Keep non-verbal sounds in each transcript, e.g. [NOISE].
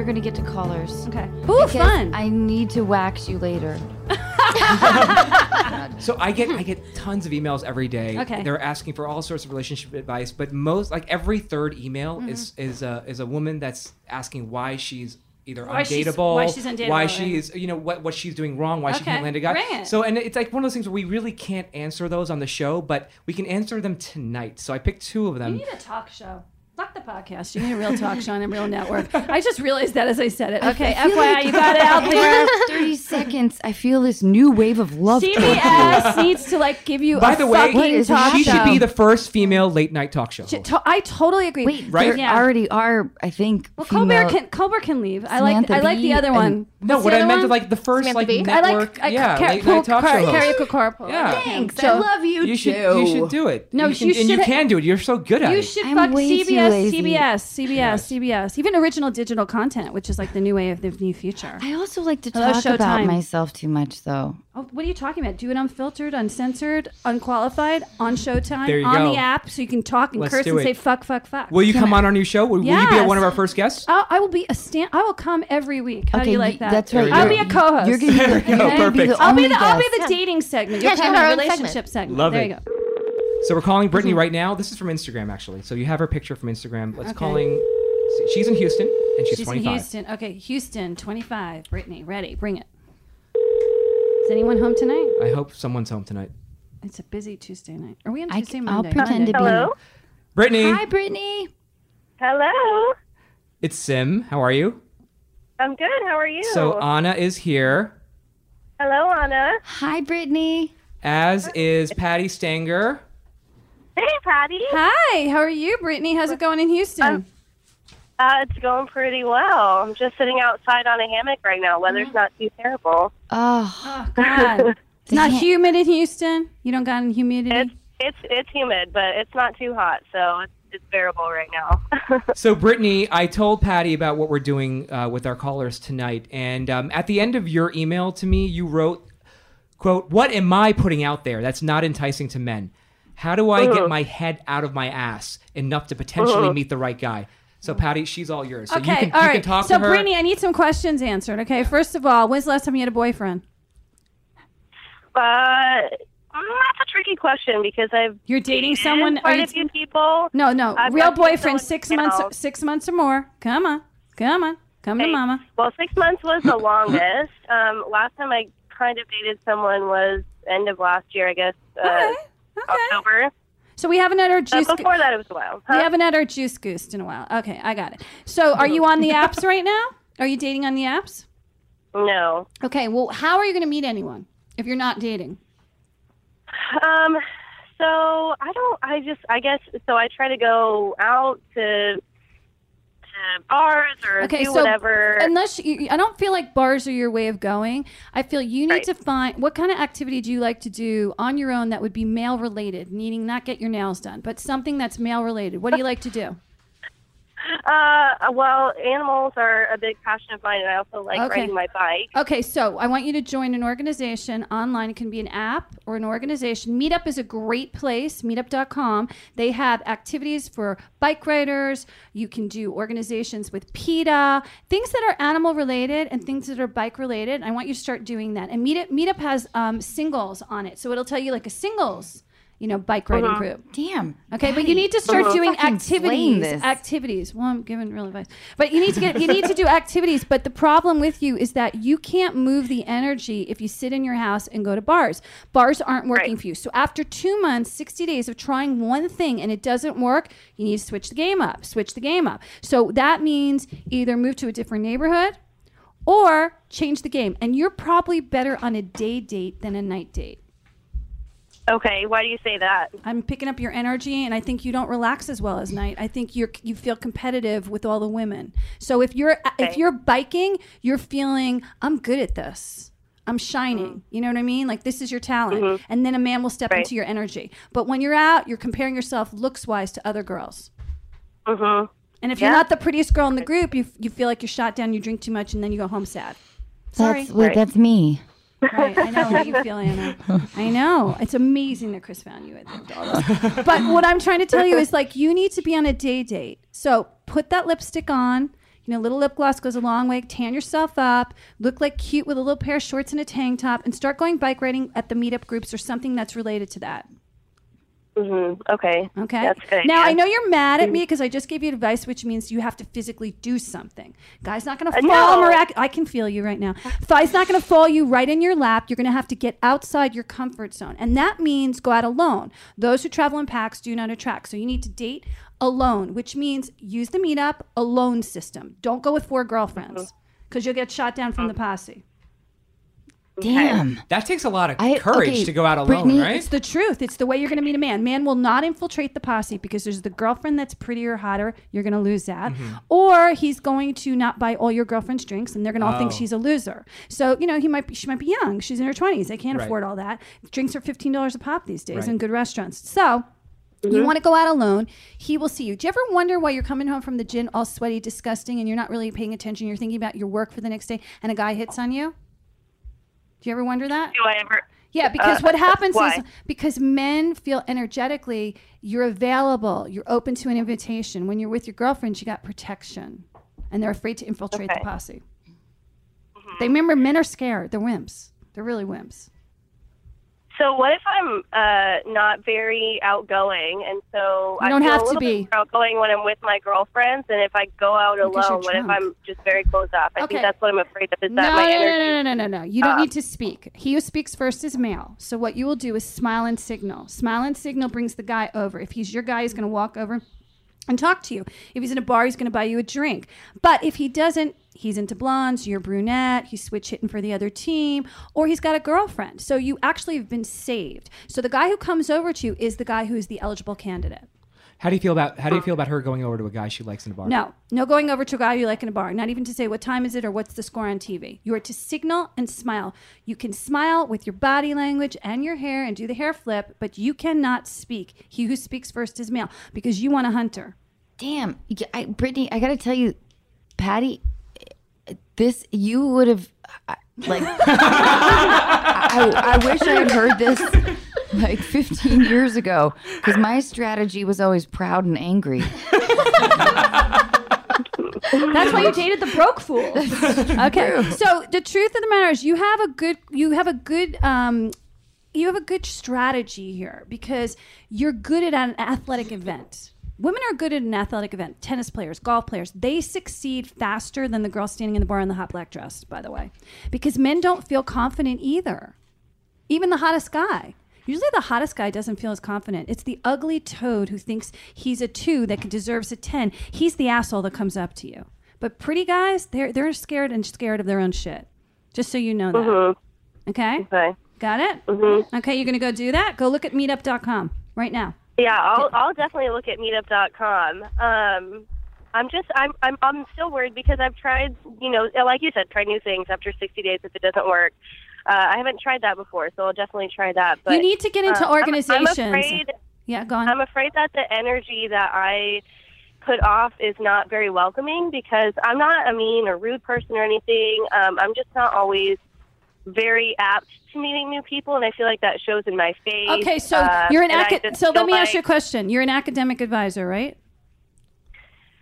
Patti, we are gonna get to callers. Okay. Ooh, Because fun. I need to wax you later. [LAUGHS] So I get I get tons of emails every day. Okay. They're asking for all sorts of relationship advice, but most like every third email Mm-hmm. is is a is a woman that's asking why she's either Why she's- undateable, why she's undateable, why right. she's you know what what she's doing wrong, why she can't land a guy. bring it. So and it's like one of those things where we really can't answer those on the show, but we can answer them tonight. So I picked two of them. You need a talk show. Fuck the podcast. You need a real talk show on a real network. I just realized that as I said it. Okay, FYI, like you got it out there. 30 seconds. I feel this new wave of love. CBS [LAUGHS] needs to like give you By a the way, fucking What is talk she show. should be the first female late night talk show. Sh- to- I totally agree. Wait, Right? there Yeah. already are, I think, well, female. Colbert can Colbert can leave. I like I like the other one. No, What's what I meant one? like the first Samantha like Bee? I network, like I, yeah, Car- late night talk Car- show. host. Karaoke Carpool. Yeah. Thanks. So- I love you, You should you should do it. No, you can, and you can do it. You're so good at it. You should I'm fuck CBS, lazy. CBS, CBS, CBS. Even original digital content, which is like the new way of the new future. I also like to Hello, talk about myself too much, though. Oh, what are you talking about? Do it unfiltered, uncensored, unqualified, on Showtime, There you on go. the app, so you can talk and Let's curse and it. say fuck, fuck, fuck. Will you come on our new show? Will, will you be one of our first guests? I'll, I will be a stand. I will come every week. How do Okay, you like that? that's right. I'll be a co-host. You're gonna be, [LAUGHS] the- you're be Perfect. the I'll be the I'll be guest. the dating segment. Yeah, You'll she come got the her own relationship segment. Love there it. you go. So we're calling Mm-hmm. Brittany right now. This is from Instagram actually. So you have her picture from Instagram. Let's Okay. calling. She's in Houston and she's, She's 25. in Houston. Okay, Houston, 25. Brittany, ready? Bring it. Is anyone home tonight? I hope someone's home tonight. It's a busy Tuesday night. Are we on Tuesday morning? I, Tuesday, will Monday? pretend to be. Hello? Brittany, Hi, Brittany. Hello. it's Sim. How are you? I'm good. How are you? So Anna is here, Hello, Anna. Hi, Brittany. as is Patti Stanger. Hey, Patti. Hi, how are you, Brittany? How's it going in Houston? Uh, it's going pretty well. I'm just sitting outside on a hammock right now. Weather's not too terrible. Oh, oh, God. [LAUGHS] It's not humid in Houston? You don't got any humidity? It's it's it's humid, but it's not too hot, so it's it's bearable right now. [LAUGHS] So Brittany, I told Patty about what we're doing uh, with our callers tonight, and um, at the end of your email to me, you wrote, "quote What am I putting out there that's not enticing to men? How do I get my head out of my ass enough to potentially meet the right guy?" So Patti, she's all yours. So okay, you can, all you right. can talk so, to her. Brittany, I need some questions answered. Okay, first of all, when's the last time you had a boyfriend? uh, that's a tricky question because I've You're dating dated someone? Are Quite you a few people. No, no. I've Real boyfriend, six months, now. six months or more. Come on, come on, come to mama. Well, six months was the [LAUGHS] longest. Um, last time I kind of dated someone was end of last year, I guess, uh, Okay, okay. October. So we haven't had our Uh, juice. before that, it was a while. we haven't had our juice goosed in a while. Okay, I got it. So are you on the [LAUGHS] apps right now? Are you dating on the apps? No. Okay. Well, how are you going to meet anyone if you're not dating? Um, so I don't. I just. I guess. So I try to go out to Um, bars or Okay, do so whatever. unless you, I don't feel like bars are your way of going. I feel you need Right. to find what kind of activity do you like to do on your own that would be male related, meaning not get your nails done, but something that's male related. What do you like to do? [LAUGHS] uh, well, animals are a big passion of mine, and I also like Okay. riding my bike. Okay, so I want you to join an organization online. It can be an app or an organization. Meetup is a great place, meetup.com. They have activities for bike riders. You can do organizations with PETA, things that are animal related and things that are bike related. I want you to start doing that. And Meetup, Meetup has um, singles on it. So it'll tell you like a singles, you know, bike riding uh-huh. group. damn. Okay, but you need to start doing Fucking activities. this. Activities. Well, I'm giving real advice, but you need to get you need to do activities. But the problem with you is that you can't move the energy if you sit in your house and go to bars. Bars aren't working Right. for you. So after two months, sixty days of trying one thing and it doesn't work, you need to switch the game up. Switch the game up. So that means either move to a different neighborhood or change the game. And you're probably better on a day date than a night date. Okay, why do you say that? I'm picking up your energy, and I think you don't relax as well as night. I think you're you feel competitive with all the women. So if you're if you're biking, you're feeling I'm good at this. I'm shining. You know what I mean? Like this is your talent, and then a man will step Right. into your energy. But when you're out, you're comparing yourself looks wise to other girls. Mm-hmm. And if you're not the prettiest girl in the group, you you feel like you're shot down. You drink too much, and then you go home sad. Sorry. That's, wait, Right. that's me. Right, I know how you feel, Anna. I know. It's amazing that Chris found you at the. But what I'm trying to tell you is like you need to be on a day date. So put that lipstick on. You know, little lip gloss goes a long way. Tan yourself up, look like cute with a little pair of shorts and a tank top, and start going bike riding at the meetup groups or something that's related to that. Hmm Okay. Okay. That's good. Now I know you're mad at me because I just gave you advice, which means you have to physically do something. Guy's not going to Uh, fall. no. Mirac- I can feel you right now. Guy's not going to fall you right in your lap. You're going to have to get outside your comfort zone, and that means go out alone. Those who travel in packs do not attract. So you need to date alone, which means use the meetup alone system. Don't go with four girlfriends Mm-hmm. because you'll get shot down from the posse. Damn. That takes a lot of I- courage okay, to go out alone, Brittany, right? It's the truth. It's the way you're going to meet a man. Man will not infiltrate the posse because there's the girlfriend that's prettier, hotter. You're going to lose that. Mm-hmm. Or he's going to not buy all your girlfriend's drinks, and they're going to all think Oh. she's a loser. So you know he might be. She might be young. She's in her 20s. They can't Right. afford all that. Drinks are fifteen dollars a pop these days Right. in good restaurants. So. You want to go out alone. He will see you. Do you ever wonder why you're coming home from the gym all sweaty, disgusting, and you're not really paying attention? You're thinking about your work for the next day, and a guy hits on you? Do you ever wonder that? Do I ever? Yeah, because Uh, what happens why? is because men feel energetically you're available, you're open to an invitation. When you're with your girlfriend, you got protection, and they're afraid to infiltrate the posse. Mm-hmm. They remember men are scared. They're wimps. They're really wimps. So what if I'm uh, not very outgoing, and so You I don't feel have to be. outgoing when I'm with my girlfriends, and if I go out alone, what if. I'm just very closed off? I Okay. think that's what I'm afraid of. Is No, that my no, no, energy? no, no, no, no, no. You don't Uh, need to speak. He who speaks first is male. So what you will do is smile and signal. Smile and signal brings the guy over. If he's your guy, he's going to walk over and talk to you. If he's in a bar, he's going to buy you a drink. But if he doesn't, he's into blondes, you're brunette, he's switch hitting for the other team, or he's got a girlfriend. So you actually have been saved. So the guy who comes over to you is the guy who is the eligible candidate. How do you feel about how do you uh, feel about her going over to a guy she likes in a bar? No, no going over to a guy you like in a bar, not even to say what time is it or what's the score on TV. You are to signal and smile. You can smile with your body language and your hair and do the hair flip, but you cannot speak. He who speaks first is male because you want a hunter. Damn. Y- I, Brittany, I got to tell you, Patti, this, you would have, I- like, [LAUGHS] I, I wish I had heard this [LAUGHS] like 15 years ago because my strategy was always proud and angry. [LAUGHS] That's why you dated the broke fool. [LAUGHS] Okay. So the truth of the matter is, you have a good, you have a good, um, you have a good strategy here because you're good at an athletic event. Women are good at an athletic event. Tennis players, golf players, they succeed faster than the girl standing in the bar in the hot black dress. By the way, because men don't feel confident either. Even the hottest guy. Usually, the hottest guy doesn't feel as confident. It's the ugly toad who thinks he's a two that deserves a 10. He's the asshole that comes up to you. But pretty guys, they're, they're scared and scared of their own shit. Just so you know that. Mm-hmm. Okay? Okay. Got it? Mm-hmm. Okay, you're going to go do that? Go look at meetup.com right now. Yeah, I'll I'll definitely look at Meetup.com. Um, I'm just I'm I'm I'm still worried because I've tried you know like you said tried new things after 60 days if it doesn't work. Uh, I haven't tried that before, so I'll definitely try that. But you need to get into uh, I'm- I'm, afraid yeah, go on. I'm afraid that the energy that I put off is not very welcoming because I'm not a mean or rude person or anything. Um, I'm just not always very apt to meeting new people, and I feel like that shows in my face. okay, so Uh, you're an acad- so let me ask you a question. You're an academic advisor, right?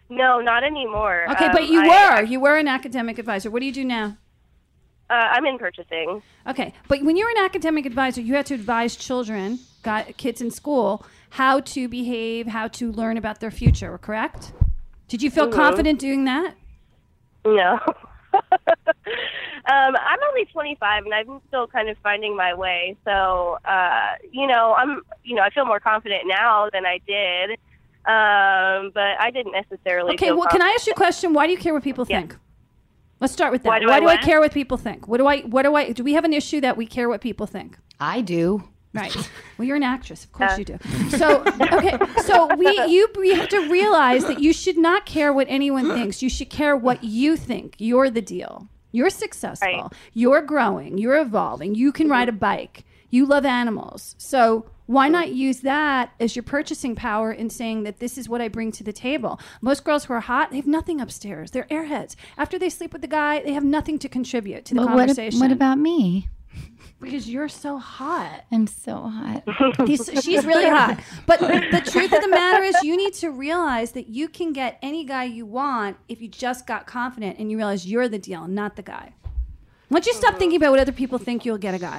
No, not anymore. Okay, Um, but you I- were. You were an academic advisor. What do you do now? Uh, I'm in purchasing. Okay, but when you're an academic advisor, you have to advise children, got kids in school, how to behave, how to learn about their future. Correct? Did you feel Mhm. confident doing that? No. [LAUGHS] um, I'm only 25 and I'm still kind of finding my way. So, uh, you know, I'm, you know, I feel more confident now than I did. Um, but I didn't necessarily. Okay, well, can I ask you a question? Why do you care what people Yeah. think? Let's start with that. Why do I do I care what people think? What do I? What do I? Do we have an issue that we care what people think? I do. Right. Well, you're an actress, of course Uh. you do. So, [LAUGHS] okay. So we, you, you have to realize that you should not care what anyone thinks. You should care what you think. You're the deal. You're successful. Right. You're growing. You're evolving. You can ride a bike. You love animals. So why not use that as your purchasing power in saying that this is what I bring to the table? Most girls who are hot, they have nothing upstairs. They're airheads. After they sleep with the guy, they have nothing to contribute to the But what, conversation. what about me? because you're so hot. I'm so hot. [LAUGHS] He's, she's really hot. But the truth of the matter is, you need to realize that you can get any guy you want if you just got confident and you realize you're the deal, not the guy. Once you stop thinking about what other people think, you'll get a guy.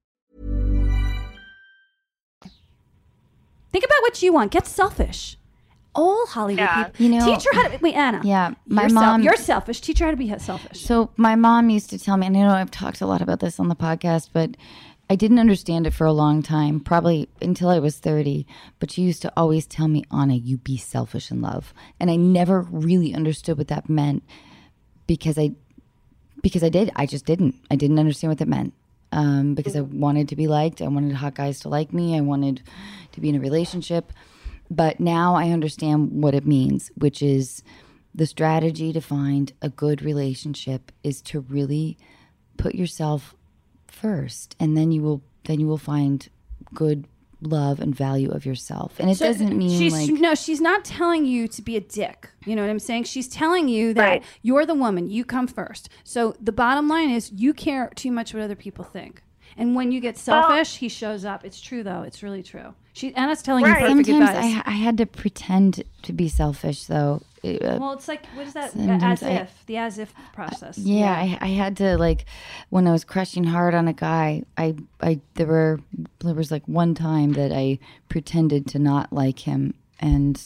Think about what you want. Get selfish. All Hollywood Yeah. people. You know- teach her how to. Wait, Anna. Yeah, my you're mom- you're selfish. Teach her how to be selfish. So my mom used to tell me, and I know I've talked a lot about this on the podcast, but I didn't understand it for a long time, probably until I was 30. But she used to always tell me, Anna, you be selfish in love. And I never really understood what that meant because I because I did. I just didn't. I didn't understand what that meant. Um, because I wanted to be liked. I wanted hot guys to like me. I wanted to be in a relationship. But now I understand what it means, which is the strategy to find a good relationship is to really put yourself first and then you will then you will find good love and value of yourself. And it So doesn't mean she's like no, she's not telling you to be a dick. You know what I'm saying? She's telling you that Right. you're the woman. You come first. So the bottom line is you care too much what other people think. And when you get selfish, he shows up. It's true though. It's really true. She Anna's telling Right. you perfect sometimes advice. I, I had to pretend to be selfish though. Uh, well, it's like what is that? Sometimes as I- if the as if process. Yeah, I, I had to like when I was crushing hard on a guy. I I there were there was like one time that I pretended to not like him, and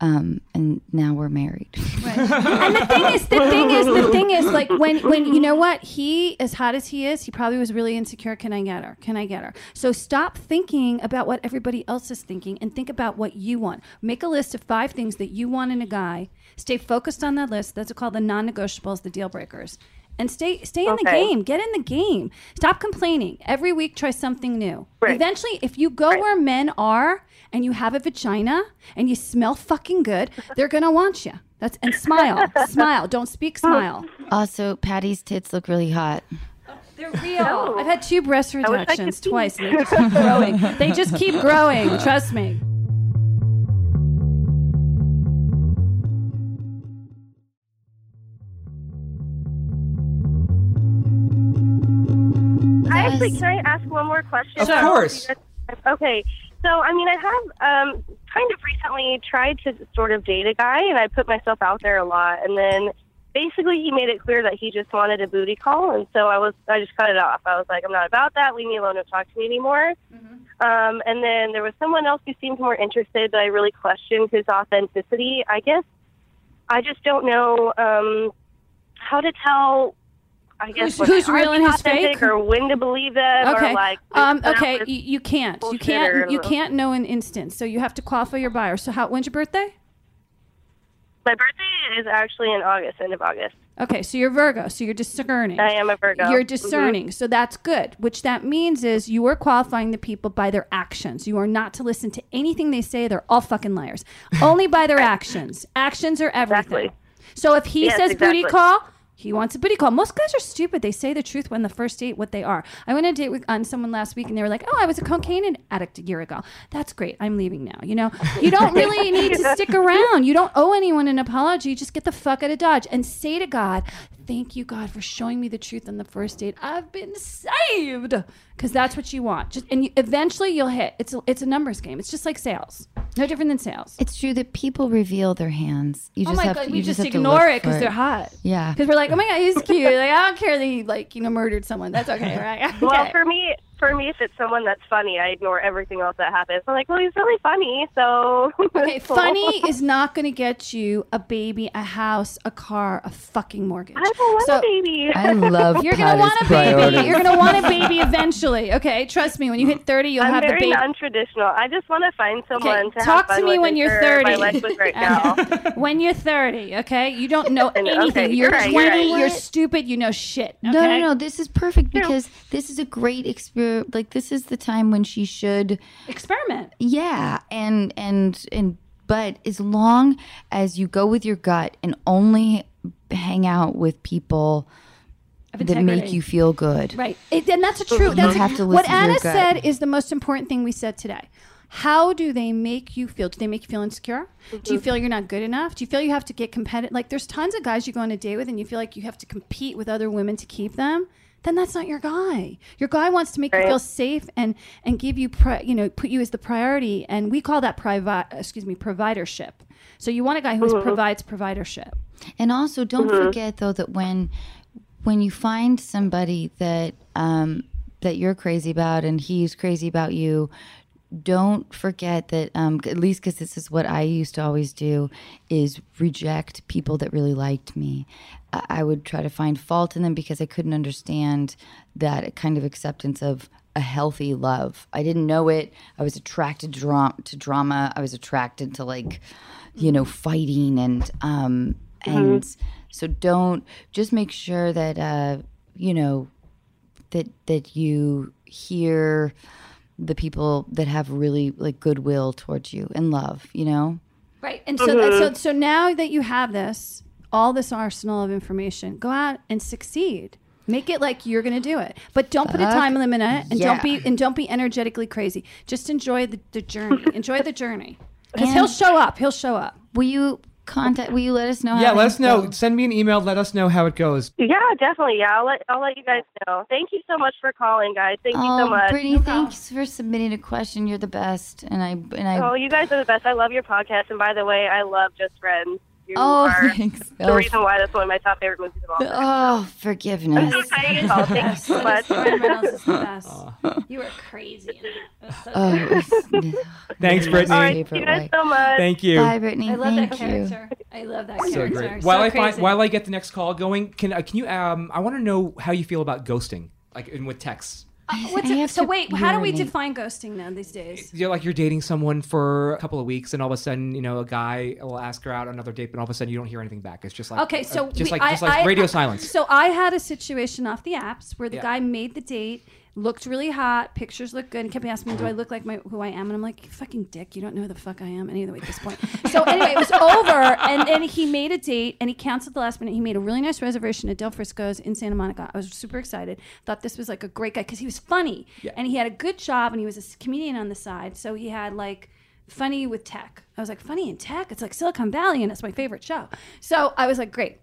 um and now we're married. [LAUGHS] and the thing is, the thing is, the thing is, like when when you know what he, as hot as he is, he probably was really insecure. Can I get her? Can I get her? So stop thinking about what everybody else is thinking and think about what you want. Make a list of five things that you want in a guy. Stay focused on that list. That's called the non-negotiables, the deal breakers. And stay stay in the game. Get in the game. Stop complaining. Every week try something new. Right. Eventually, if you go where men are and you have a vagina and you smell fucking good, they're gonna want you. That's and smile, smile. Don't speak, smile. also, Patti's tits look really hot. They're real. I've had two breast wish I could reductions twice, and they just keep growing. They just keep [LAUGHS] growing. Trust me. I actually, can I ask one more question? Of course. Okay. So, I mean, I have um, kind of recently tried to sort of date a guy, and I put myself out there a lot. And then basically, he made it clear that he just wanted a booty call. And so I was, I just cut it off. I was like, I'm not about that. Leave me alone. Don't talk to me anymore. Um, and then there was someone else who seemed more interested, but I really questioned his authenticity. I guess I just don't know um, how to tell. I guess Who's- who's real and who's fake? or when to believe them, Okay. or like. Um, okay. You, you can't. You can't. You can't know an instant. So you have to qualify your buyer. So how? When's your birthday? My birthday is actually in August, end of August. Okay. So you're Virgo. So you're discerning. I am a Virgo. You're Mhm. discerning. So that's good. Which that means is you are qualifying the people by their actions. You are not to listen to anything they say. They're all fucking liars. Only by their [LAUGHS] actions. Actions are everything. Exactly. So if he Yes, says booty call, he wants a booty call. Most guys are stupid. They say the truth when the first date what they are. I went on a date with on someone last week and they were like, "Oh, I was a cocaine addict a year ago." That's great. I'm leaving now. You know, you don't really need to [LAUGHS] stick around. You don't owe anyone an apology. Just get the fuck out of Dodge and say to God, "Thank you, God, for showing me the truth on the first date. I've been saved." Because that's what you want. Just and you, eventually you'll hit. It's a, it's a numbers game. It's just like sales. No different than sales. It's true that people reveal their hands. You oh just my have god, to, we you just, ignore it because they're hot. Yeah. Because we're like, oh my god, he's cute. Like I don't care that he like you know murdered someone. That's okay, right? [LAUGHS] Well, for me, for me, if it's someone that's funny, I ignore everything else that happens. I'm like, well, he's really funny, so [LAUGHS] Okay, cool. funny is not going to get you a baby, a house, a car, a fucking mortgage. I don't want So- a baby. I love [LAUGHS] You're gonna want a Patti's baby. priorities. You're gonna want a baby eventually. Okay, trust me. When you hit 30, you'll I'm have the very baby. non-traditional. I just want to find someone to talk have to me with when you're 30. My life right now. [LAUGHS] when you're 30, okay? You don't know And- okay, anything. you're you're right, 20. you're right. You're stupid. You know shit. No, no, no. This is perfect because this is a great experience. Like this is the time when she should, Experiment. yeah, and and and. But as long as you go with your gut and only hang out with people that make you feel good, Right. It, and that's a true. That's have to what listen to your Anna said is the most important thing we said today. How do they make you feel? Do they make you feel insecure? Do you mm-hmm. feel you're not good enough? Do you feel you have to get competitive? Like there's tons of guys you go on a date with and you feel like you have to compete with other women to keep them. Then that's not your guy. Your guy wants to make you feel safe and and give you pri- you know put you as the priority. And we call that private excuse me providership. So you want a guy who provides providership. And also, don't forget though that when when you find somebody that um, that you're crazy about and he's crazy about you, don't forget that um, at least because this is what I used to always do is reject people that really liked me. I, I would try to find fault in them because I couldn't understand that kind of acceptance of a healthy love. I didn't know it. I was attracted to, dra- to drama. I was attracted to like, you know, fighting and um and so don't just make sure that uh you know that that you hear the people that have really like goodwill towards you and love, you know? Right. And so, so, mm-hmm. so now that you have this, all this arsenal of information, go out and succeed. Make it like you're going to do it, but don't put a time limit on it, and don't be and don't be energetically crazy. Just enjoy the, the journey. enjoy the journey, [LAUGHS] because he'll show up. He'll show up. Will you contact will you let us know Yeah, let us know. go? Send me an email. Let us know how it goes. Yeah, definitely. Yeah, I'll let I'll let you guys know. Thank you so much for calling, guys. Thank you so Oh, much. Brittany, thanks for submitting a question. You're the best. And I and I Oh, you guys are the best. I love your podcast, and by the way, I love Just Friends. You Oh, are thanks. [LAUGHS] the Oh, reason why that's one of my top favorite movies of all time. Oh, forgiveness. Okay, so thank you so much. Ryan Reynolds is the [LAUGHS] best. [LAUGHS] You were crazy. In that. It was so Oh, it was- Thanks, Brittany. right, thank you guys so much. Thank you. Bye, Brittany. I love Thank that you. character. I love that So character. great. So while I find, while I get the next call going, can uh, can you um I want to know how you feel about ghosting, like in with texts. What's it, so to wait, how do we define ghosting now these days? You're like you're dating someone for a couple of weeks, and all of a sudden, you know, a guy will ask her out on another date, but all of a sudden you don't hear anything back. It's just like Okay, uh, so just we- like I- just like I- radio I- [LAUGHS] silence. So I had a situation off the apps where the Yeah. guy made the date, looked really hot, pictures looked good, and kept asking me, "Do I look like my who I am?" And I'm like, "You "Fucking dick, you don't know who the fuck I am." Anyway, at this point, so anyway, it was over, and then he made a date, and he canceled the last minute. He made a really nice reservation at Del Frisco's in Santa Monica. I was super excited. Thought this was like a great guy because he was funny, yeah. and he had a good job, and he was a comedian on the side. So he had like funny with tech. I was like, funny in tech? It's like Silicon Valley, and it's my favorite show. So I was like, great.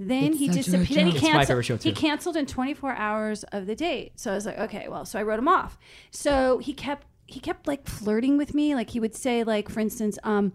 Then he disappeared. Then he canceled. He canceled in 24 hours of the date. So I was like, okay, well, so I wrote him off. So he kept he kept like flirting with me. Like he would say, like for instance, um,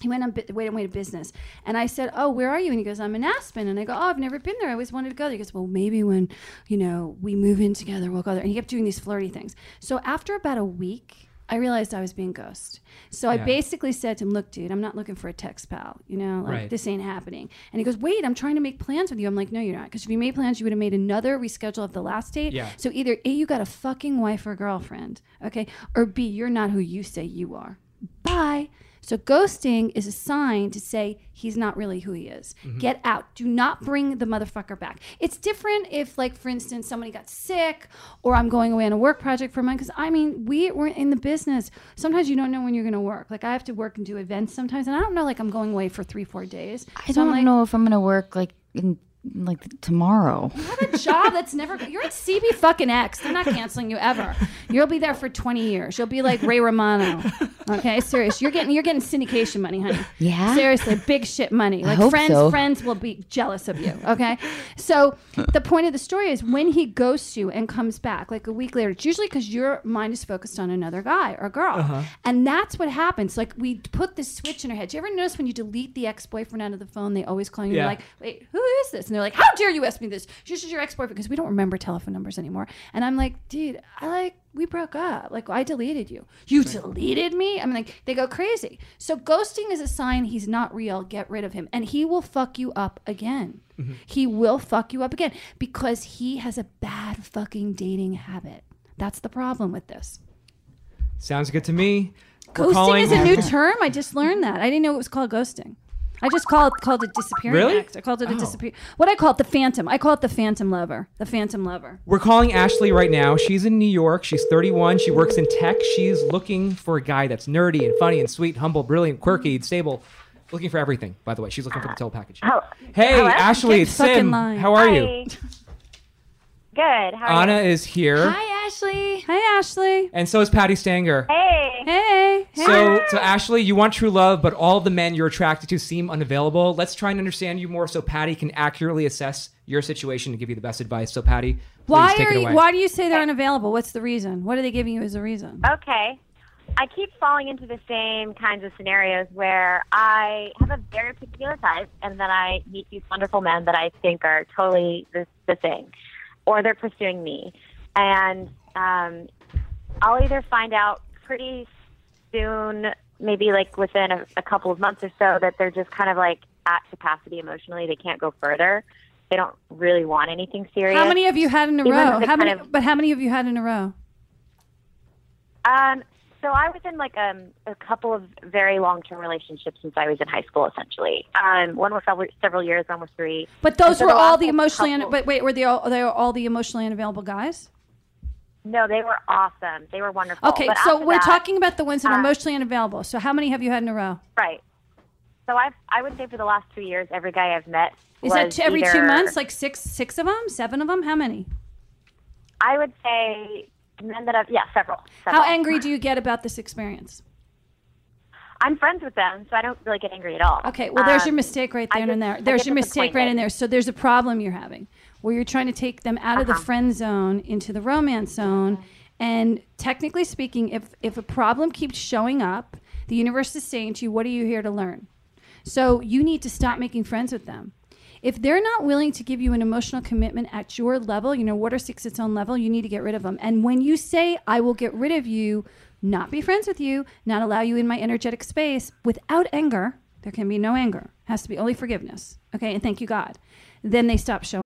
he went on bi- wait and wait business, and I said, oh, where are you? And he goes, I'm in Aspen, and I go, oh, I've never been there. I always wanted to go there. He goes, well, maybe when you know we move in together, we'll go there. And he kept doing these flirty things. So after about a week. I realized I was being ghosted. So I basically said to him, "Look, dude, I'm not looking for a text pal. You know, like Right. this ain't happening." And he goes, "Wait, I'm trying to make plans with you." I'm like, "No, you're not. Because if you made plans, you would have made another reschedule of the last date. Yeah. So either a, you got a fucking wife or girlfriend, okay, or b, you're not who you say you are. Bye." So ghosting is a sign to say he's not really who he is. Mm-hmm. Get out. Do not bring the motherfucker back. It's different if, like, for instance, somebody got sick or I'm going away on a work project for a month. Because I mean, we were in the business. Sometimes you don't know when you're going to work. Like I have to work and do events sometimes, and I don't know. Like I'm going away for three, four days. I So I'm don't like, know if I'm gonna work like in like tomorrow. You have a job that's never. You're at CB fucking X. They're not canceling you ever. You'll be there for 20 years. You'll be like Ray Romano. Okay, serious. You're getting you're getting syndication money, honey. Yeah? Seriously, big shit money. Like hope friends, so. friends will be jealous of you. Okay, so the point of the story is when he ghosts you and comes back like a week later. It's usually because your mind is focused on another guy or girl, Uh-huh. and that's what happens. Like we put this switch in our head. Do you ever notice when you delete the ex boyfriend out of the phone, they always call you? and Yeah. You're like, wait, who is this? And they're like, how dare you ask me this? This is your ex boyfriend because we don't remember telephone numbers anymore. And I'm like, dude, I like we broke up. Like I deleted you. You deleted me? I'm like they go crazy. So ghosting is a sign he's not real. Get rid of him. And he will fuck you up again. Mm-hmm. He will fuck you up again because he has a bad fucking dating habit. That's the problem with this. Sounds good to me. We're Ghosting calling- is a new [LAUGHS] term. I just learned that. I didn't know it was called ghosting. I just called called it disappearing Really? act. I called it a Oh. disappear. What I call it the phantom. I call it the phantom lover. The phantom lover. We're calling Ashley right now. She's in New York. She's 31. She works in tech. She's looking for a guy that's nerdy and funny and sweet, humble, brilliant, quirky, and stable. Looking for everything, by the way. She's looking for the total package. Hello. Hey, Hello? Ashley, Get it's fucking Sim. How are you? Good. How are Anna you? is here, Hi, Ashley. Hi Ashley. and so is Patti Stanger. Hey. Hey. Hey. So, so Ashley, you want true love, but all the men you're attracted to seem unavailable. Let's try and understand you more, so Patti can accurately assess your situation and give you the best advice. So, Patti, please why take are it you, away. why do you say they're unavailable? What's the reason? What are they giving you as a reason? Okay. I keep falling into the same kinds of scenarios where I have a very particular type, and then I meet these wonderful men that I think are totally the, the thing, or they're pursuing me, and um, I'll either find out pretty soon, maybe like within a, a couple of months or so, that they're just kind of like at capacity emotionally. They can't go further. They don't really want anything serious. How many have you had in a Even row? How many? of- but how many have you had in a row? Um, so I was in like um, a couple of very long-term relationships since I was in high school, essentially. Um, one was several, several years, one was three. But those so were all the emotionally. Un- but wait, were they all? They were all the emotionally unavailable guys? No, they were awesome. They were wonderful. Okay, But so we're that- talking about the ones that are uh, emotionally unavailable. So how many have you had in a row? right. So I, I would say for the last two years, every guy I've met Is that t- every two months? Like six, six of them, seven of them? How many? I would say men that I've yeah several. several. How angry do you get about this experience? I'm friends with them, so I don't really get angry at all. Okay, well, there's your Um, mistake right there and there. There's your mistake right in there. So there's a problem you're having where you're trying to take them out of the Uh-huh. friend zone into the romance zone. And technically speaking, if if a problem keeps showing up, the universe is saying to you, "What are you here to learn?" So you need to stop making friends with them. If they're not willing to give you an emotional commitment at your level, you know, water seeks its own level, you need to get rid of them. And when you say, I will get rid of you, not be friends with you, not allow you in my energetic space without anger, there can be no anger. has to be only forgiveness. Okay, and thank you, God. Then they stop showing.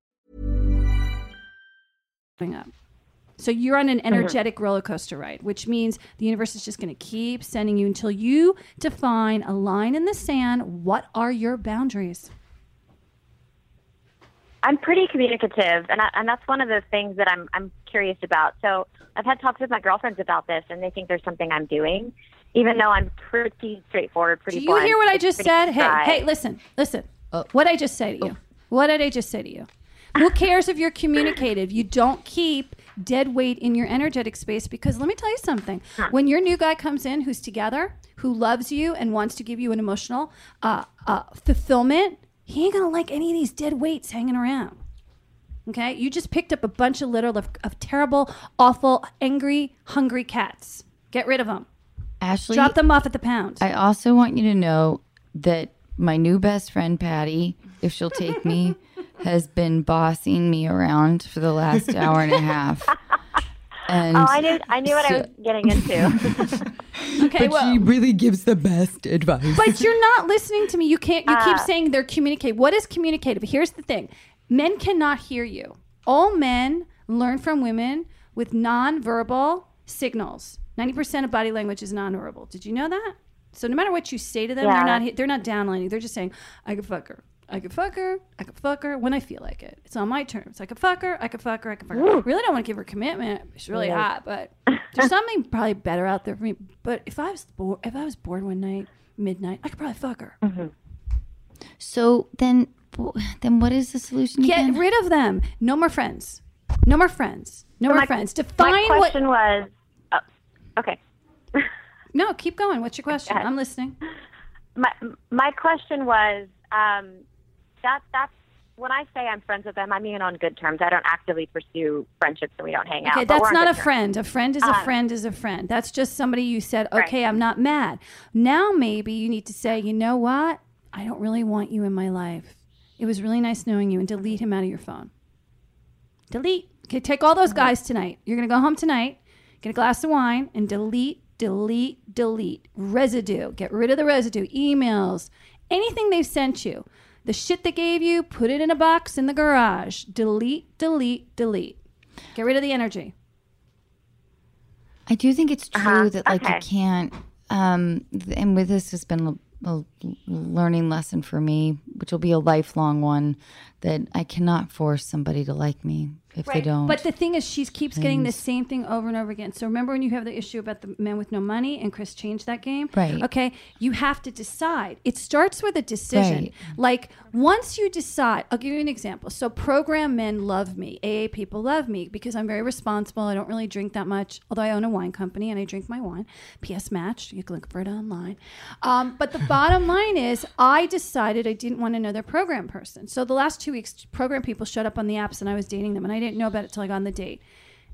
today. up. So you're on an uh-huh. energetic roller coaster ride, which means the universe is just going to keep sending you until you define a line in the sand. What are your boundaries? I'm pretty communicative, and I, and that's one of the things that I'm I'm curious about. So I've had talks with my girlfriends about this, and they think there's something I'm doing, even though I'm pretty straightforward, pretty. Do you blunt, hear what I just said? Hey, dry. hey, listen, listen. What I just say to you? What did I just say to you? Oh. Who cares if you're communicative? You don't keep dead weight in your energetic space because let me tell you something. When your new guy comes in who's together, who loves you and wants to give you an emotional uh, uh, fulfillment, he ain't gonna like any of these dead weights hanging around. Okay, you just picked up a bunch of litter of, of terrible, awful, angry, hungry cats. Get rid of them. Ashley, Drop them off at the pound. I also want you to know that my new best friend Patti, if she'll take me, [LAUGHS] has been bossing me around for the last [LAUGHS] hour and a half. And Oh, I knew I knew what I was getting into. [LAUGHS] okay, well, she really gives the best advice. But you're not listening to me. You can't. You keep Ah. saying they're communicate. What is communicative? Here's the thing: men cannot hear you. All men learn from women with nonverbal signals. 90% of body language is nonverbal. Did you know that? So no matter what you say to them, Yeah. they're not they're not downlining. They're just saying, "I could fuck her. I could fuck her. I could fuck her when I feel like it. It's on my terms. I could fuck her. I could fuck her. I could fuck her. Really don't want to give her commitment. She's really hot, but [LAUGHS] there's something probably better out there for me. But if I was bored, if I was bored one night, midnight, I could probably fuck her. So then, then what is the solution Get again? rid of them. No more friends. No more friends. No So more my- friends. My Define what. question was, uh, okay. [LAUGHS] No, keep going. What's your question? I'm listening. My my question was, um, that that's when I say I'm friends with them, I mean on good terms. I don't actively pursue friendships and we don't hang out. Okay, that's not a terms. friend. A friend is a Uh, friend is a friend. That's just somebody you said, Right. okay, I'm not mad. Now maybe you need to say, you know what? I don't really want you in my life. It was really nice knowing you, and delete him out of your phone. Delete. Okay, take all those guys tonight. You're gonna go home tonight, get a glass of wine, and delete, delete, delete. Residue. Get rid of the residue. Emails, anything they've sent you. The shit they gave you, put it in a box in the garage. Delete, delete, delete. Get rid of the energy. I do think it's true Uh-huh, that like okay. you can't. Um, and with this has been a, a learning lesson for me, which will be a lifelong one. That I cannot force somebody to like me if they don't. But the thing is, she keeps getting the same thing over and over again. So remember when you have the issue about the men with no money and Chris changed that game? Right. Okay. You have to decide. It starts with a decision. Right. Like once you decide, I'll give you an example. So program men love me. AA people love me because I'm very responsible. I don't really drink that much, although I own a wine company and I drink my wine. PS Match. You can look for it online. Um, but the bottom line is, I decided I didn't want another program person. So the last two weeks, program people showed up on the apps and I was dating them and I didn't know about it till I got on the date.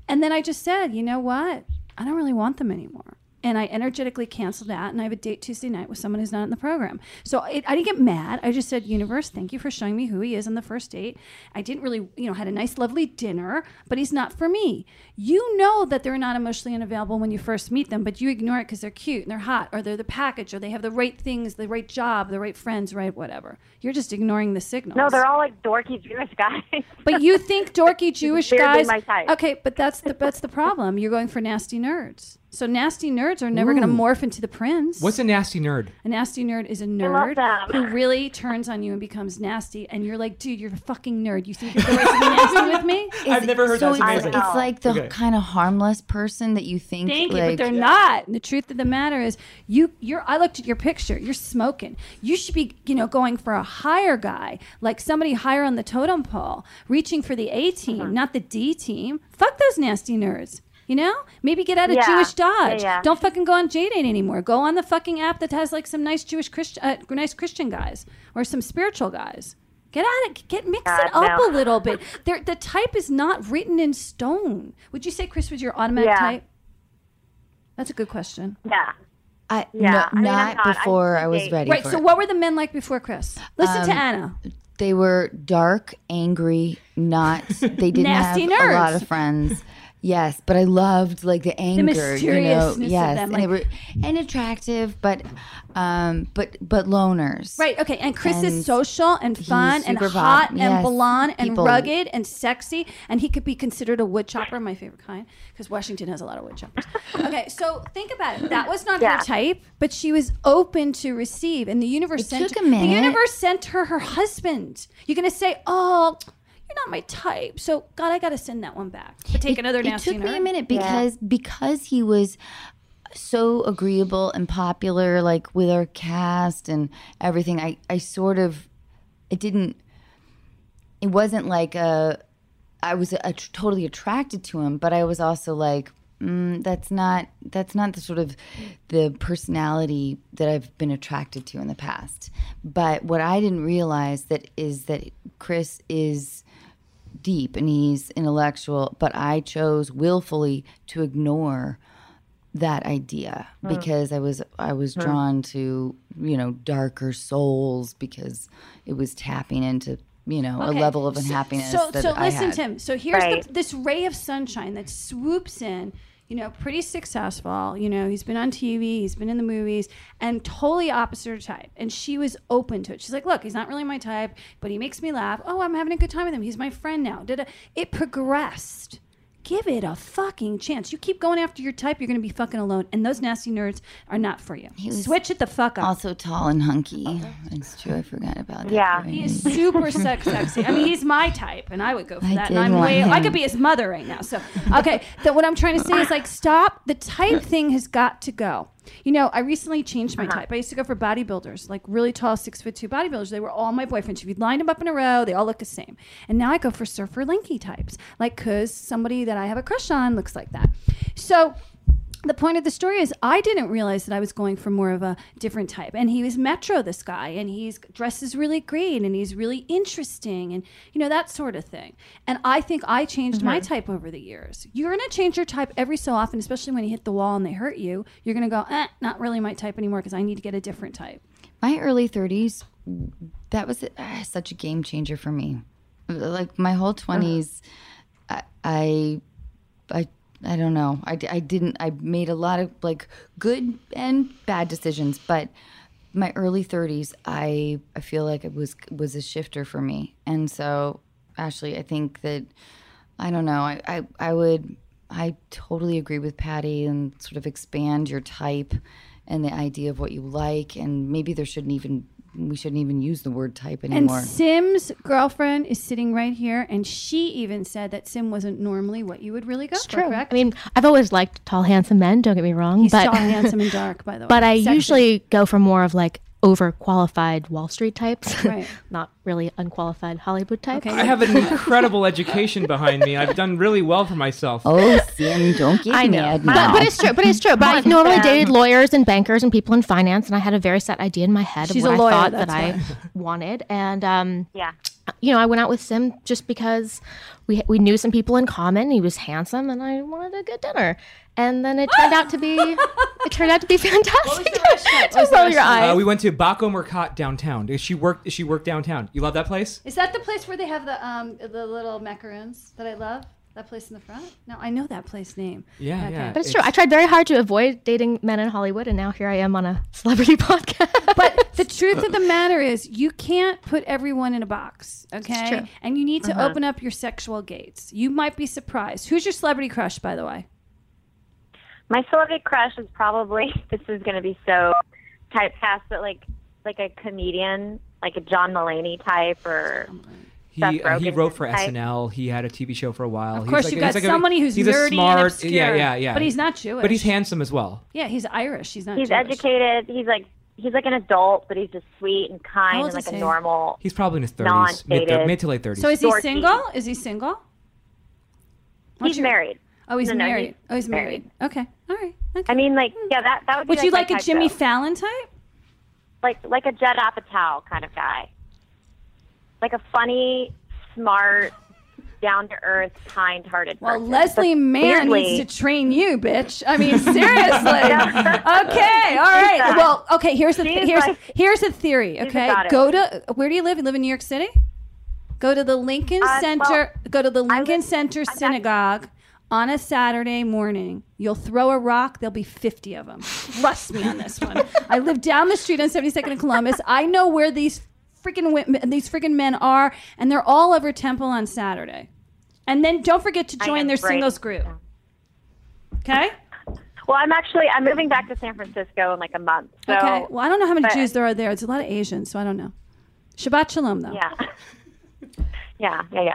And then I just said, you know what? I don't really want them anymore. And I energetically canceled that. And I have a date Tuesday night with someone who's not in the program. So it, I didn't get mad. I just said, Universe, thank you for showing me who he is on the first date. I didn't really, you know, had a nice, lovely dinner, but he's not for me. You know that they're not emotionally unavailable when you first meet them, but you ignore it because they're cute and they're hot or they're the package or they have the right things, the right job, the right friends, right whatever. You're just ignoring the signals. No, they're all like dorky Jewish guys. [LAUGHS] But you think dorky [LAUGHS] Jewish guys? Okay, but that's the that's the problem. You're going for nasty nerds. So nasty nerds are never going to morph into the prince. What's a nasty nerd? a nasty nerd is a nerd who really turns on you and becomes nasty, and you're like, dude, you're a fucking nerd. You think you're the right to be nasty with me? [LAUGHS] I've never heard so that's it's, amazing. it's like the Okay. kind of harmless person that you think. Thank you, like, but they're not. And the truth of the matter is, you, you're. I looked at your picture. You're smoking. You should be, you know, going for a higher guy, like somebody higher on the totem pole, reaching for the A team, Uh-huh. not the D team. Fuck those nasty nerds. You know, maybe get out of Yeah. Jewish Dodge. yeah. Don't fucking go on JDate anymore. Go on the fucking app that has like some nice Jewish Christian, uh, nice Christian guys or some spiritual guys. Get out of get mix it up no. a little bit. [LAUGHS] There, the type is not written in stone. Would you say Chris was your automatic Yeah. type? That's a good question. yeah. I, Yeah, no, I mean, not not. Before I, was ready Right. for So, it. what were the men like before Chris? Listen to Um, Anna. They were dark, angry, not. They didn't Nasty have a lot of friends. Yes, but I loved like the anger, you know. mysteriousness of Yes, them, and they were and attractive, but um, but but loners. Right. Okay. And Chris And is social and fun and hot vibe- and yes, blonde and people- rugged and sexy, and he could be considered a wood chopper, my favorite kind, because Washington has a lot of wood choppers. okay. So think about it. That was not Yeah. her type, but she was open to receive, and the universe It sent took a The universe sent her her husband. You're gonna say, oh. You're not my type, so God, I got to send that one back. But take It- another nasty. It nasty took me a minute because because he was so agreeable and popular, like with our cast and everything. I I sort of it didn't. It wasn't like a. I was a, totally attracted to him, but I was also like, mm, that's not that's not the sort of the personality that I've been attracted to in the past. But what I didn't realize that is that Chris is deep and he's intellectual, but I chose willfully to ignore that idea hmm. because I was I was hmm. drawn to you know darker souls because it was tapping into you know Okay. a level of unhappiness So, that so I listen had. to. So here's Right. the, this ray of sunshine that swoops in. You know, pretty successful. You know, he's been on TV, he's been in the movies, and totally opposite her type. And she was open to it. She's like, "Look, he's not really my type, but he makes me laugh. Oh, I'm having a good time with him. He's my friend now." Did it progressed? Give it a fucking chance. You keep going after your type, you're going to be fucking alone. And those nasty nerds are not for you. was Switch it the fuck up. Also tall and hunky. It's true. I forgot about that. Yeah. part. He is super [LAUGHS] sex sexy. I mean, he's my type, and I would go for I that. And did I'm want way, I could be his mother right now. So, okay. That what I'm trying to say is like, stop. The type thing has got to go. You know, I recently changed my uh-huh. type. I used to go for bodybuilders, like really tall, six foot two bodybuilders. They were all my boyfriends. If you lined them up in a row, they all look the same. And now I go for surfer linky types, like because somebody that I have a crush on looks like that. So the point of the story is I didn't realize that I was going for more of a different type. And he was metro, this guy, and he's dresses really great and he's really interesting and you know that sort of thing. And I think I changed my type over the years. You're gonna change your type every so often, especially when you hit the wall and they hurt you. You're gonna go, eh, not really my type anymore because I need to get a different type. my early 30s that was uh, such a game changer for me like my whole 20s I, I i i don't know. I, I didn't i made a lot of like good and bad decisions but my early 30s i i feel like it was was a shifter for me. And so ashley i think that i don't know i i, I would i totally agree with Patti and sort of expand your type and the idea of what you like and maybe there shouldn't even we shouldn't even use the word type anymore. And Sim's girlfriend is sitting right here, and she even said that Sim wasn't normally what you would really go for. True. Correct? I mean, I've always liked tall, handsome men. Don't get me wrong, he's but tall, handsome, and dark. By the [LAUGHS] way, but I Sexy. usually go for more of like overqualified Wall Street types, [LAUGHS] Right. not really unqualified Hollywood types. Okay. I have an incredible education behind me. I've done really well for myself. oh sim don't get I know, mad but, now but it's true. But it's true. But I've normally dated lawyers and bankers and people in finance, and I had a very set idea in my head She's of a what lawyer, I thought that that's I wanted, and um, Yeah. you know, I went out with Sim just because we we knew some people in common. He was handsome, and I wanted a good dinner. And then it turned out to be [LAUGHS] it turned out to be fantastic. Just roll [LAUGHS] your eyes. Uh, we went to Baco Mercat downtown. She worked. She worked downtown. You love that place? Is that the place where they have the um the little macaroons that I love? That place in the front? No, I know that place name. Yeah, Okay. yeah. But it's true. I tried very hard to avoid dating men in Hollywood, and now here I am on a celebrity [LAUGHS] podcast. But the truth of the matter is, you can't put everyone in a box, okay? true. And you need to uh-huh. open up your sexual gates. You might be surprised. Who's your celebrity crush, by the way? My celebrity crush is probably [LAUGHS] this is going to be so typecast, but like like a comedian, like a John Mulaney type, or He, Seth uh, he wrote for type. SNL. He had a TV show for a while. Of course, you got somebody who's he's nerdy a smart, and obscure. yeah, yeah, yeah. But he's not Jewish. But he's handsome as well. Yeah, he's Irish. He's not Jewish. he's Jewish. educated. He's like he's like an adult, but he's just sweet and kind and like a he? normal. He's probably in his thirties, mid, Non-dated. mid to late thirties. So is he Dorky. single? Is he single? What's He's your- married. Oh, he's No, no, married. he's oh, he's married. Okay. All right. Okay. I mean, like yeah, that that would. Be would you like a Jimmy though. Fallon type? like like a Judd Apatow kind of guy, like a funny, smart, down to earth, kind hearted. Well, person. Leslie But Mann weirdly- needs to train you, bitch. I mean, seriously. [LAUGHS] okay, all right. a- Well, okay. Here's the she's here's like- here's the theory. Okay, go to where do you live? You live in New York City. Go to the Lincoln Uh, well, Center. go to the Lincoln live- Center I'm not- Synagogue on a Saturday morning. You'll throw a rock. There'll be fifty of them. Trust me on this one. [LAUGHS] I live down the street on 72nd and Columbus. I know where these freaking women, these freaking men are, and they're all over Temple on Saturday. And then don't forget to join their great. singles group. Okay. Well, I'm actually I'm moving back to San Francisco in like a month. So okay. Well, I don't know how many but- Jews there are there. It's a lot of Asians, so I don't know. Shabbat shalom, though. yeah, [LAUGHS] yeah, yeah, yeah.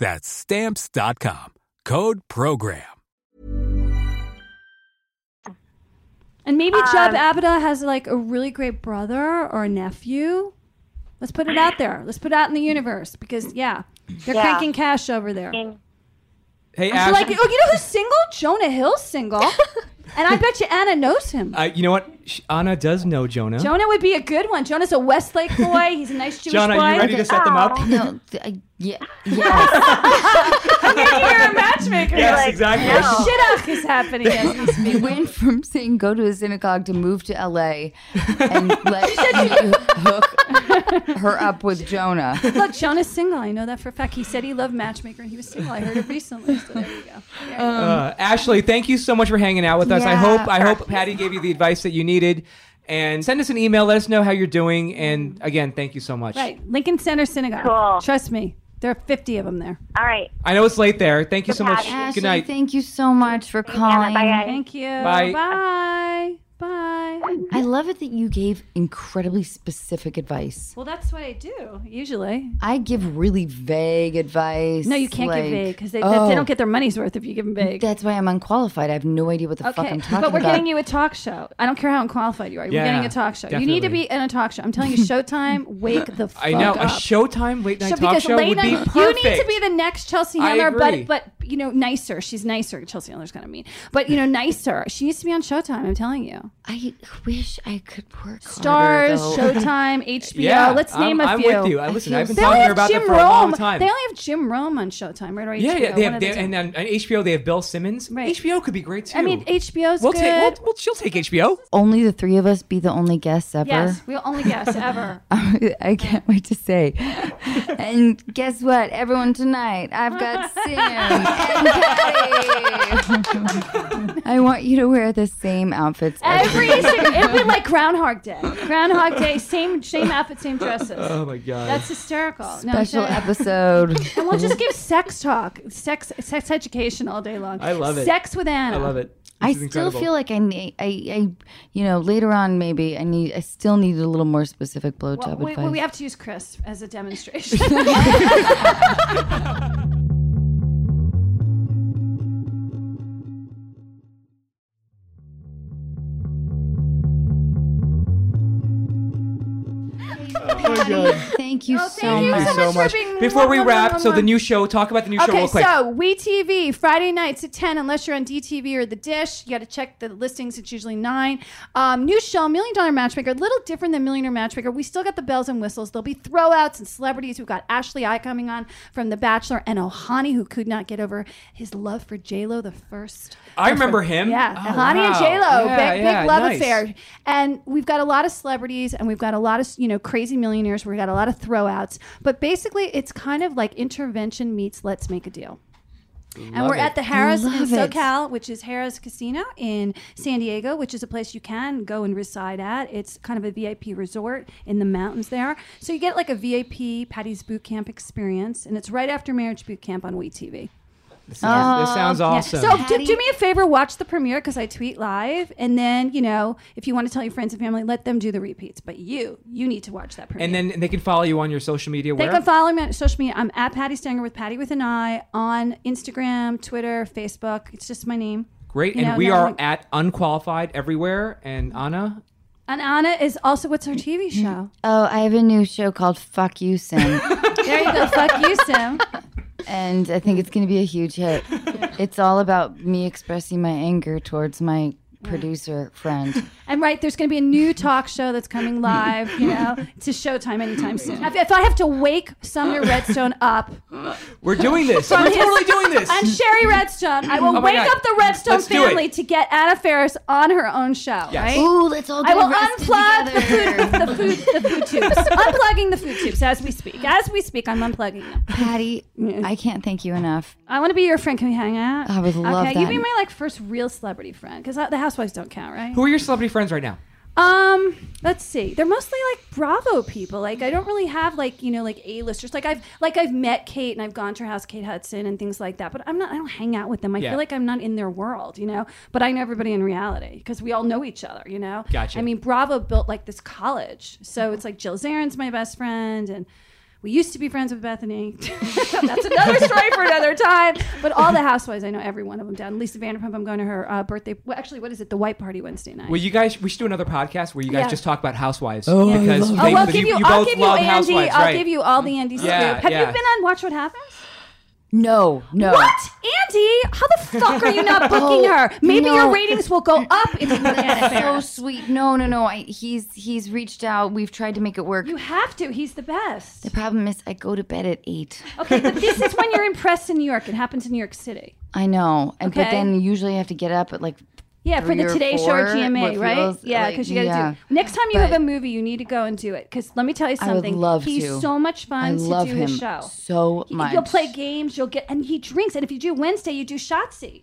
That's Stamps.com. Code PROGRAM. And maybe Judd Um, Apatow has like a really great brother or a nephew. Let's put it out there. Let's put it out in the universe because yeah, they're Yeah. cranking cash over there. Hey, I Ash. like, oh, you know who's single? Jonah Hill's single, [LAUGHS] and I bet you Anna knows him. uh, you know what? Sh- Anna does know Jonah. Jonah would be a good one. Jonah's a Westlake [LAUGHS] boy. He's a nice Jewish John, boy. are you ready to set them up? No, th- I, yeah, [LAUGHS] yes. You're a matchmaker. Yes, like, exactly. "No." Shit is happening as we speak. Went from saying go to a synagogue to move to LA and [LAUGHS] let me hook her up with Jonah. Look, Jonah's single. I know that for a fact. He said he loved matchmaker and he was single. I heard it recently. So there you go. There you go. Uh, Ashley, thank you so much for hanging out with us. I hope I hope Patti gave you the advice that you needed. And send us an email. Let us know how you're doing. And again, thank you so much. Right. Lincoln Center Synagogue. Cool. Trust me. There are 50 of them there. All right. I know it's late there. Thank you so much. Ashley, Good night. thank you so much for calling. Bye. Thank you. Bye. Bye. Bye. I love it that you gave incredibly specific advice. Well, that's what I do usually. I give really vague advice. No, you can't like, give vague because they, oh, they don't get their money's worth if you give them vague. That's why I'm unqualified. I have no idea what the fuck Okay, I'm talking about. but we're about. getting you a talk show. I don't care how unqualified you are. Yeah, we're getting a talk show. You need to be in a talk show. I'm telling you, [LAUGHS] Showtime, wake the [LAUGHS] fuck up. I know up. a Showtime late night So talk show late would be perfect. you need to be the next Chelsea I Handler, but but you know nicer. She's nicer. Chelsea Handler's kind of mean, but you know [LAUGHS] nicer. She needs to be on Showtime. I'm telling you. I wish I could work Stars, harder. Showtime, [LAUGHS] HBO. Yeah, Let's I'm- name a I'm few. with you. I- listen, I've been They talking only to her have about Jim that for a long Rome. time. They only have Jim Rome on Showtime, right? Or yeah, HBO, yeah, they have, of they, and on, on uh, HBO they have Bill Simmons. Right. HBO could be great too. I mean, HBO's we'll good. take. We'll, we'll, she'll take HBO. Only the three of us be the only guests ever. yes, we'll only guess [LAUGHS] ever. [LAUGHS] I can't wait to say. And guess what? Everyone tonight, I've got Sam and Patti. I want you to wear the same outfits every Every single, it'll be like Groundhog Day. Groundhog Day, same same outfit, same dresses. Oh my god. That's hysterical. Special saying- episode. [LAUGHS] And we'll just give sex talk, sex sex education all day long. I love it. Sex with Anna. I love it. I This is still incredible. feel like I need, I, I, you know, later on maybe I need, I still need a little more specific blowjob Well, we, advice. well, we have to use Chris as a demonstration. [LAUGHS] [LAUGHS] Thank you so thank you much. so so much much. for being- Before we wrap, so the new show. Talk about the new show Okay, real quick. so WeTV Friday nights at ten. Unless you're on DTV or the Dish, you got to check the listings. It's usually nine. Um, new show, Million Dollar Matchmaker. A little different than Millionaire Matchmaker. We still got the bells and whistles. There'll be throwouts and celebrities. We've got Ashley I coming on from The Bachelor and Ojani, who could not get over his love for J Lo the first. I remember him. Yeah, Oh, Ojani and wow. J Lo, Yeah, big yeah, big love nice. affair. And we've got a lot of celebrities, and we've got a lot of you know crazy millionaires. We've got a lot of throwouts, but basically it's kind of like intervention meets Let's Make a Deal. and we're it. at the Harrah's in Love it. SoCal, which is Harrah's Casino in San Diego, which is a place you can go and reside at. It's kind of a VIP resort in the mountains there. So you get like a VIP Patti's Boot Camp experience, and it's right after Marriage Boot Camp on WeTV. This sounds, this oh, sounds Yeah. awesome. So do, do me a favor, watch the premiere because I tweet live, and then you know if you want to tell your friends and family, let them do the repeats. But you, you need to watch that premiere. and then they can follow you on your social media. they can follow me on social media. I'm at Patti Stanger with Patti with an I on Instagram, Twitter, Facebook. It's just my name. Great. You and know, we no, are like- at Unqualified everywhere. And Anna, And Anna is also what's her TV show? Oh, I have a new show called Fuck You, Sim. [LAUGHS] There you go. Fuck you, Sim. And I think it's going to be a huge hit. [LAUGHS] It's all about me expressing my anger towards my [LAUGHS] producer friend. [LAUGHS] And right, there's going to be a new talk show that's coming live, you [LAUGHS] know, to Showtime anytime soon. If, if I have to wake Sumner Redstone up, We're doing this. from We're his- totally doing this. And Shari Redstone, I will Oh my wake God. up the Redstone Let's do it. family to get Anna Faris on her own show. Yes. Right? Ooh, let's all I get will arrested unplug the together. food, the food, the food tubes. Unplugging the food tubes as we speak. As we speak, I'm unplugging them. Patti, I can't thank you enough. I want to be your friend. Can we hang out? I would love that. okay, you that. be my like first real celebrity friend because the housewives don't count, right? Who are your celebrity friends right now? Um, let's see. They're mostly like Bravo people. Like I don't really have like you know like A-listers. Like I've like I've met Kate and I've gone to her house, Kate Hudson, and things like that. But I'm not. I don't hang out with them. I Yeah. feel like I'm not in their world, you know. But I know everybody in reality because we all know each other, you know. Gotcha. I mean, Bravo built like this college, so it's like Jill Zarin's my best friend and. We used to be friends with Bethany. [LAUGHS] That's [LAUGHS] another story for another time. But all the housewives, I know every one of them down. Lisa Vanderpump, I'm going to her uh, birthday. Well, actually, what is it? The white party Wednesday night. Well, you guys, we should do another podcast where you guys Yeah. just talk about housewives. Oh, I because love they- Oh, I'll give you, you I'll give you love Andy. housewives, I'll right? give you all the Andy scoop. Yeah, Have yeah. you been on Watch What Happens? No, no. What, Andy? How the fuck are you not [LAUGHS] oh, booking Oh, her? Maybe no. your ratings will go up if you [LAUGHS] so sweet. No, no, no. I, he's he's reached out. We've tried to make it work. You have to. He's the best. The problem is, I go to bed at eight. Okay, but this is when you're [LAUGHS] impressed in New York. It happens in New York City. I know, and but then usually I have to get up at like Yeah, for the Today Show or GMA, right? feels Yeah, like- because you got to yeah. do. Next time you have a movie, you need to go and do it. Because let me tell you something. I love He's to. so much fun I to love do him his show. so much. You'll play games. You'll get and he drinks. And if you do Wednesday, you do Shotski.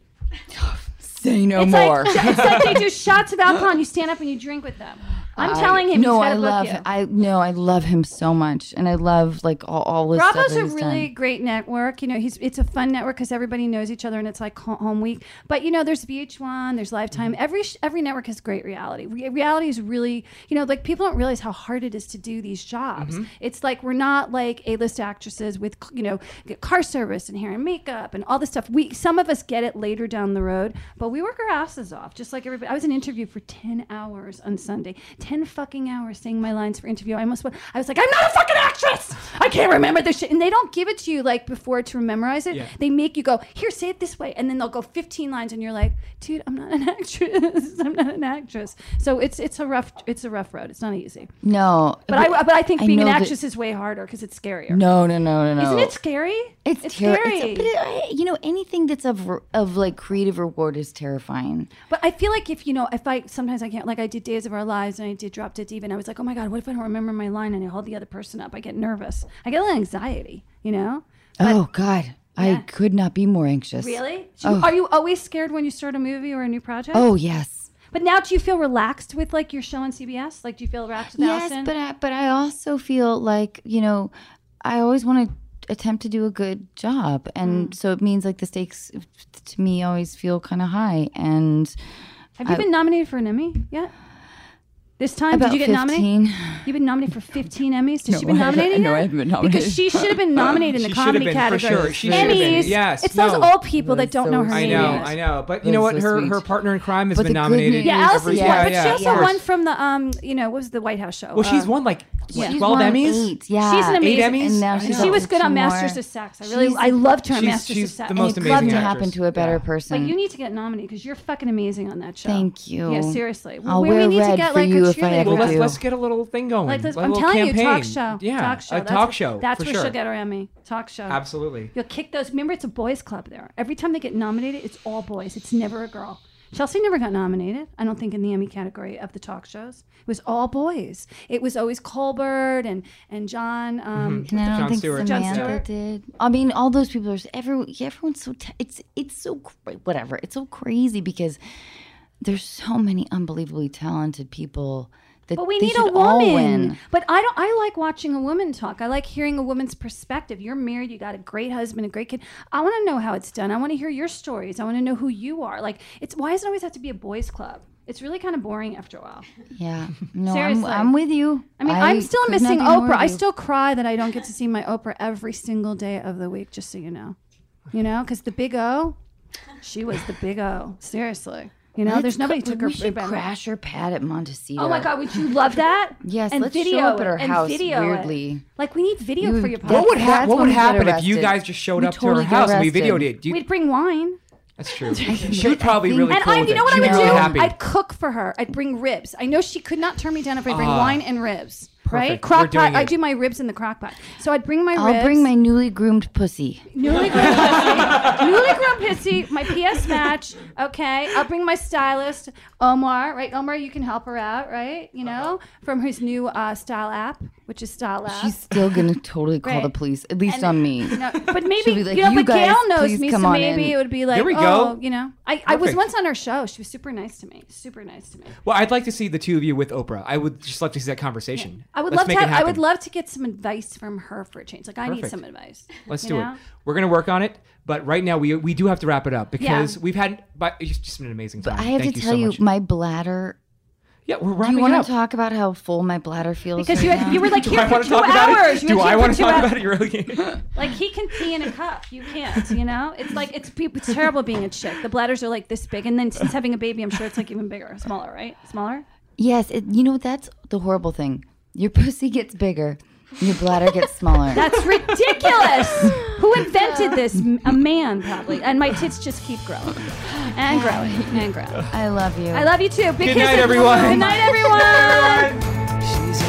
[LAUGHS] Say no it's more. Like, it's like they do [LAUGHS] shots of alcohol. and You stand up and you drink with them. I'm I- telling him. No, I love. you. I no, I love him so much, and I love like all, all this Bravo's stuff that a really done. great network. You know, he's it's a fun network because everybody knows each other and it's like home week. But you know, there's VH1, there's Lifetime. Mm-hmm. Every every network has great reality. Re- reality is really, you know, like people don't realize how hard it is to do these jobs. Mm-hmm. It's like we're not like A-list actresses with you know car service and hair and makeup and all this stuff. We some of us get it later down the road, but we work our asses off just like everybody. I was in an interview for ten hours on Sunday, ten fucking hours saying my lines for interview. I almost went. I was like, I'm not a fucking actress. I can't remember this shit. And they don't give it to you like before to memorize it. Yeah. They make you go here, say it this way, and then they'll go 15 lines, and you're like, dude, I'm not an [LAUGHS] actress. I'm not an actress. So it's it's a rough it's a rough road. It's not easy. No, But I but I think being an actress is way harder because it's scarier. No, no, no, no, no. Isn't it scary? It's, It's terri- scary. It's, but it, you know, anything that's of of like creative reward is terrifying. But I feel like if you know, if I sometimes I can't like I did Days of Our Lives and I did Drop Dead and I was like, oh my god, what if I don't remember my line and I hold the other person up? I get nervous. I get a little anxiety. You know? oh God, I could not be more anxious. Really? So Oh. Are you always scared when you start a movie or a new project? Oh yes, But now, do you feel relaxed with like your show on CBS? Like, do you feel relaxed with yes, Allison? but I, but I also feel like you know, I always want to attempt to do a good job, and Mm. so it means like the stakes to me always feel kind of high. And Have you I- been nominated for an Emmy yet? This time, About did you get 15. nominated? You've been nominated for 15 Emmys. Did No, she been I haven't- nominated no. I haven't been nominated. Because she should have been nominated in the comedy been, for category. sure. She should have been. Emmys. Yes, It's those old people that That's don't so know her I name. I know, yet. I know, but you know what? so Her sweet. her partner in crime has But been nominated. news- Yeah, Every Allison's year. won, yeah, but she also course. won from the um, you know, what was the White House show? Well, she's Uh, won like what, twelve won Emmys. Eight, yeah, She's an amazing. Eight. Emmys? And now she's. She was good on Masters of Sex. I really, I loved her on Masters of Sex. the most I'd amazing love to happen to a better person. But you need to get nominated because you're fucking amazing on that show. Thank you. Yeah, seriously. I'll we, wear need to red get for like you a if I ever Well, let's do. let's get a little thing going. Like, let's, a I'm telling campaign. you, talk show. Yeah, talk show. a That's talk show. That's for where sure. she'll get her Emmy. Talk show. Absolutely. You'll kick those. Remember, it's a boys' club there. Every time they get nominated, it's all boys. It's never a girl. Chelsea never got nominated. I don't think in the Emmy category of the talk shows. It was all boys. It was always Colbert and and John. Um, And I don't Jon think Stewart. Jon Samantha Stewart. did. I mean, all those people are. Everyone, everyone's so. T- it's it's so cra- whatever. It's so crazy because there's so many unbelievably talented people that But we they need a woman. win. But I don't. I like watching a woman talk. I like hearing a woman's perspective. You're married. You got a great husband, a great kid. I want to know how it's done. I want to hear your stories. I want to know who you are. Like, it's why does it always have to be a boys' club? It's really kind of boring after a while. [LAUGHS] Yeah, no, I'm, I'm with you. I mean, I am still missing Oprah. I still cry that I don't get to see my Oprah every single day of the week. Just so you know, you know, because the Big O, she was the Big O. Seriously, you know, Let's there's nobody go- took her. We should back. crash her pad at Montecito. Oh my God, would you love that? [LAUGHS] Yes, and let's show video up at it, our and house video it. weirdly. Like we need video You- for your that's- What would, podcast. ha- what would happen if you guys just showed We up totally to her get house and we videoed it? Do you, We'd bring wine. That's true. [LAUGHS] she would probably think- really And cool I, you know what I would be do? happy. I'd cook for her. I'd bring ribs. I know she could not turn me down if I bring Ah. wine and ribs. Right? Perfect. We're Crock pot. I do my ribs in the crock pot. So I'd bring my I'll ribs. bring my newly groomed pussy. Newly groomed pussy. Newly groomed pussy. My PS match. Okay. I'll bring my stylist, Omar. Right, Omar, you can help her out, right? You know, from his new uh, style app, which is Style App. She's still gonna totally call Right. the police, at least And- on me. You know, but maybe She'll be like, you know, "You but guys, Gail knows please me, come so on maybe in." it would be like, There we oh, you know, I, I was Perfect. once on her show. She was super nice to me. Super nice to me. well, I'd like to see the two of you with Oprah. I would just love to see that conversation. I would Let's love make to. it Have, I would happen. love to get some advice from her for a change. Like I need Perfect. some advice. Let's you do know? it. We're gonna work on it, but right now we we do have to wrap it up because Yeah. we've had. But it's just been an amazing time. But I have Thank to you tell so you, much. my bladder. Yeah, we're Do you want up. to talk about how full my bladder feels? Because right you had, now? you were like Do here I for want two to talk about hours. it? You Do were I here want for to two talk hours. about it? You really can't. [LAUGHS] Like he can pee in a cup. You can't. You know, it's like it's pe- it's terrible being a chick. The bladders are like this big, and then since having a baby, I'm sure it's like even bigger, smaller, right? Smaller. Yes, it, you know that's the horrible thing. Your pussy gets bigger, your bladder gets smaller. That's ridiculous. [LAUGHS] Who invented this? A man, probably. And my tits just keep growing and growing and growing. I love you. I love you too. Big Good night, kisses. everyone. Good night, everyone.